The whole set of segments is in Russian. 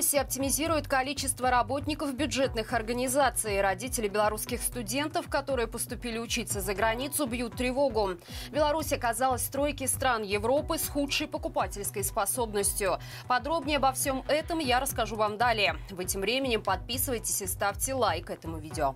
Беларуси оптимизирует количество работников бюджетных организаций. Родители белорусских студентов, которые поступили учиться за границу, бьют тревогу. Беларусь оказалась в тройке стран Европы с худшей покупательской способностью. Подробнее обо всем этом я расскажу вам далее. В этим временем подписывайтесь и ставьте лайк этому видео.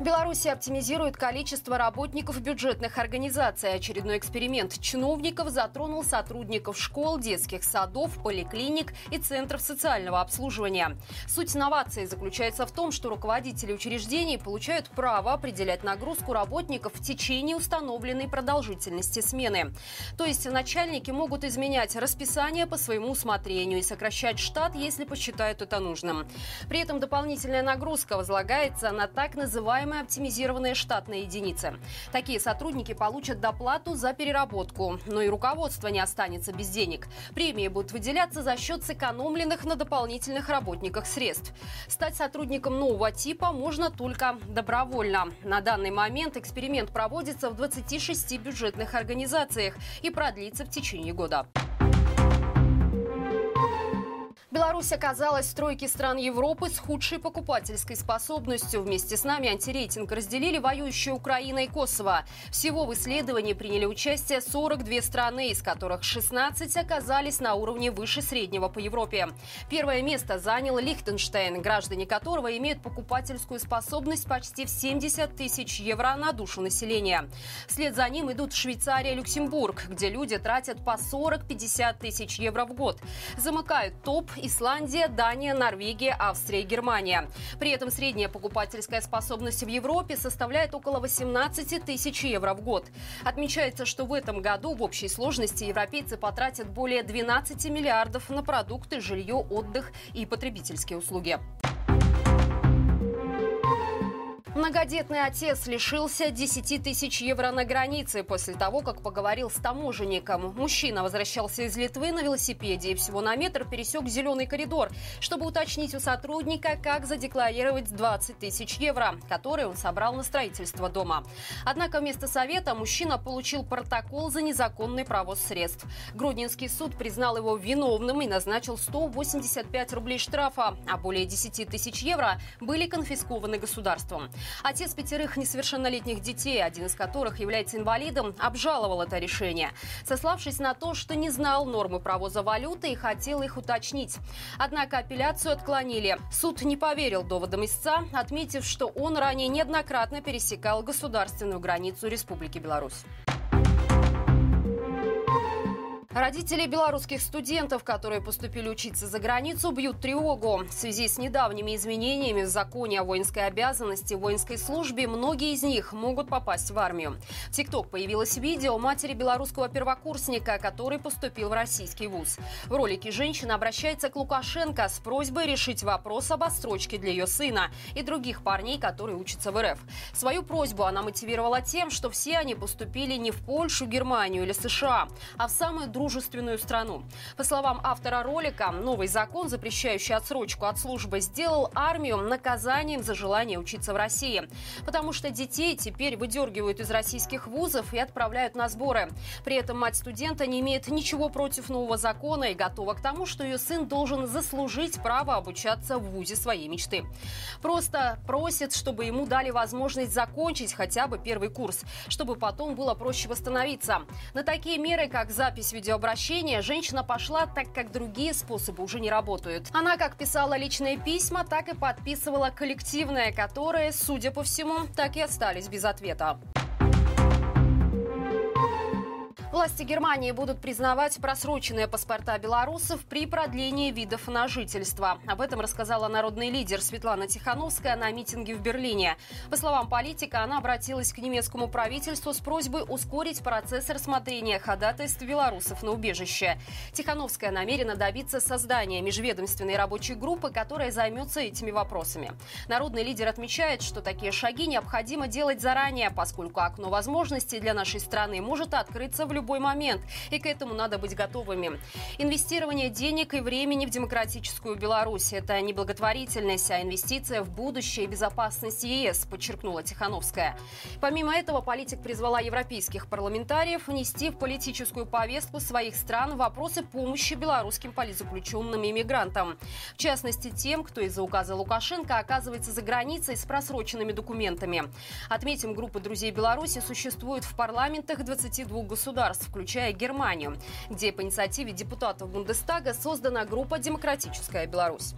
Беларусь оптимизирует количество работников бюджетных организаций. Очередной эксперимент чиновников затронул сотрудников школ, детских садов, поликлиник и центров социального обслуживания. Суть инновации заключается в том, что руководители учреждений получают право определять нагрузку работников в течение установленной продолжительности смены. То есть начальники могут изменять расписание по своему усмотрению и сокращать штат, если посчитают это нужным. При этом дополнительная нагрузка возлагается на так называемые самые оптимизированные штатные единицы. Такие сотрудники получат доплату за переработку. Но и руководство не останется без денег. Премии будут выделяться за счет сэкономленных на дополнительных работниках средств. Стать сотрудником нового типа можно только добровольно. На данный момент эксперимент проводится в 26 бюджетных организациях и продлится в течение года. Беларусь оказалась в тройке стран Европы с худшей покупательской способностью. Вместе с нами антирейтинг разделили воюющие Украина и Косово. Всего в исследовании приняли участие 42 страны, из которых 16 оказались на уровне выше среднего по Европе. Первое место занял Лихтенштейн, граждане которого имеют покупательскую способность почти в 70 тысяч евро на душу населения. Вслед за ним идут Швейцария и Люксембург, где люди тратят по 40-50 тысяч евро в год. Замыкают топ Исландия, Дания, Норвегия, Австрия и Германия. При этом средняя покупательская способность в Европе составляет около 18 тысяч евро в год. Отмечается, что в этом году в общей сложности европейцы потратят более 12 миллиардов на продукты, жилье, отдых и потребительские услуги. Многодетный отец лишился 10 тысяч евро на границе после того, как поговорил с таможенником. Мужчина возвращался из Литвы на велосипеде и всего на метр пересек зеленый коридор, чтобы уточнить у сотрудника, как задекларировать 20 тысяч евро, которые он собрал на строительство дома. Однако вместо совета мужчина получил протокол за незаконный провоз средств. Гродненский суд признал его виновным и назначил 185 рублей штрафа, а более 10 тысяч евро были конфискованы государством. Отец пятерых несовершеннолетних детей, один из которых является инвалидом, обжаловал это решение, сославшись на то, что не знал нормы провоза валюты и хотел их уточнить. Однако апелляцию отклонили. Суд не поверил доводам истца, отметив, что он ранее неоднократно пересекал государственную границу Республики Беларусь. Родители белорусских студентов, которые поступили учиться за границу, бьют тревогу. В связи с недавними изменениями в законе о воинской обязанности воинской службе, многие из них могут попасть в армию. В ТикТок появилось видео матери белорусского первокурсника, который поступил в российский вуз. В ролике женщина обращается к Лукашенко с просьбой решить вопрос об отсрочке для ее сына и других парней, которые учатся в РФ. Свою просьбу она мотивировала тем, что все они поступили не в Польшу, Германию или США, а в самую дружественную страну. По словам автора ролика, новый закон, запрещающий отсрочку от службы, сделал армию наказанием за желание учиться в России. Потому что детей теперь выдергивают из российских вузов и отправляют на сборы. При этом мать студента не имеет ничего против нового закона и готова к тому, что ее сын должен заслужить право обучаться в вузе своей мечты. Просто просит, чтобы ему дали возможность закончить хотя бы первый курс, чтобы потом было проще восстановиться. На такие меры, как запись видео видеообращения, женщина пошла, так как другие способы уже не работают. Она как писала личные письма, так и подписывала коллективные, которые, судя по всему, так и остались без ответа. Власти Германии будут признавать просроченные паспорта белорусов при продлении видов на жительство. Об этом рассказала народный лидер Светлана Тихановская на митинге в Берлине. По словам политика, она обратилась к немецкому правительству с просьбой ускорить процесс рассмотрения ходатайств белорусов на убежище. Тихановская намерена добиться создания межведомственной рабочей группы, которая займется этими вопросами. Народный лидер отмечает, что такие шаги необходимо делать заранее, поскольку окно возможностей для нашей страны может открыться в любом любой момент, и к этому надо быть готовыми. Инвестирование денег и времени в демократическую Беларусь – это не благотворительность, а инвестиция в будущее и безопасность ЕС, подчеркнула Тихановская. Помимо этого, политик призвала европейских парламентариев внести в политическую повестку своих стран вопросы помощи белорусским политзаключенным и мигрантам. В частности, тем, кто из-за указа Лукашенко оказывается за границей с просроченными документами. Отметим, группа друзей Беларуси существует в парламентах 22 государств, включая Германию, где по инициативе депутатов Бундестага создана группа «Демократическая Беларусь».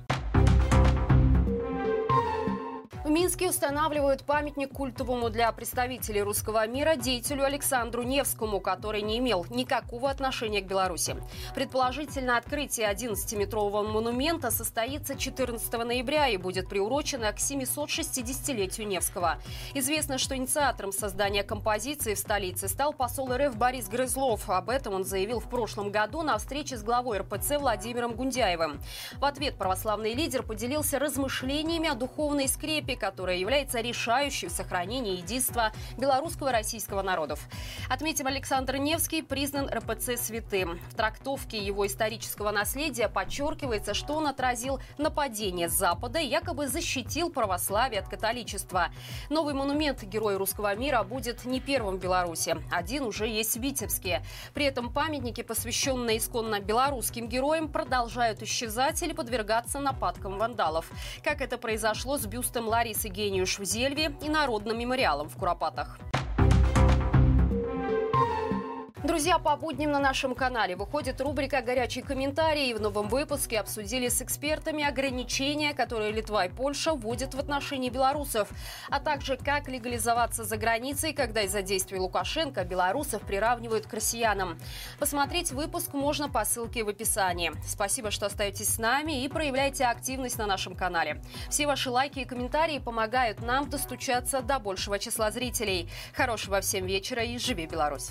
В Минске устанавливают памятник культовому для представителей русского мира деятелю Александру Невскому, который не имел никакого отношения к Беларуси. Предположительно, открытие 11-метрового монумента состоится 14 ноября и будет приурочено к 760-летию Невского. Известно, что инициатором создания композиции в столице стал посол РФ Борис Грызлов. Об этом он заявил в прошлом году на встрече с главой РПЦ Владимиром Гундяевым. В ответ православный лидер поделился размышлениями о духовной скрепе, которая является решающей в сохранении единства белорусского и российского народов. Отметим, Александр Невский признан РПЦ святым. В трактовке его исторического наследия подчеркивается, что он отразил нападение Запада и якобы защитил православие от католичества. Новый монумент Герою русского мира будет не первым в Беларуси. Один уже есть в Витебске. При этом памятники, посвященные исконно белорусским героям, продолжают исчезать или подвергаться нападкам вандалов. Как это произошло с бюстом Ларри Ларисы в Зельве и Народным мемориалом в Куропатах. Друзья, по будням на нашем канале выходит рубрика «Горячие комментарии». В новом выпуске обсудили с экспертами ограничения, которые Литва и Польша вводят в отношении белорусов, а также как легализоваться за границей, когда из-за действий Лукашенко белорусов приравнивают к россиянам. Посмотреть выпуск можно по ссылке в описании. Спасибо, что остаетесь с нами и проявляйте активность на нашем канале. Все ваши лайки и комментарии помогают нам достучаться до большего числа зрителей. Хорошего всем вечера и живи Беларусь!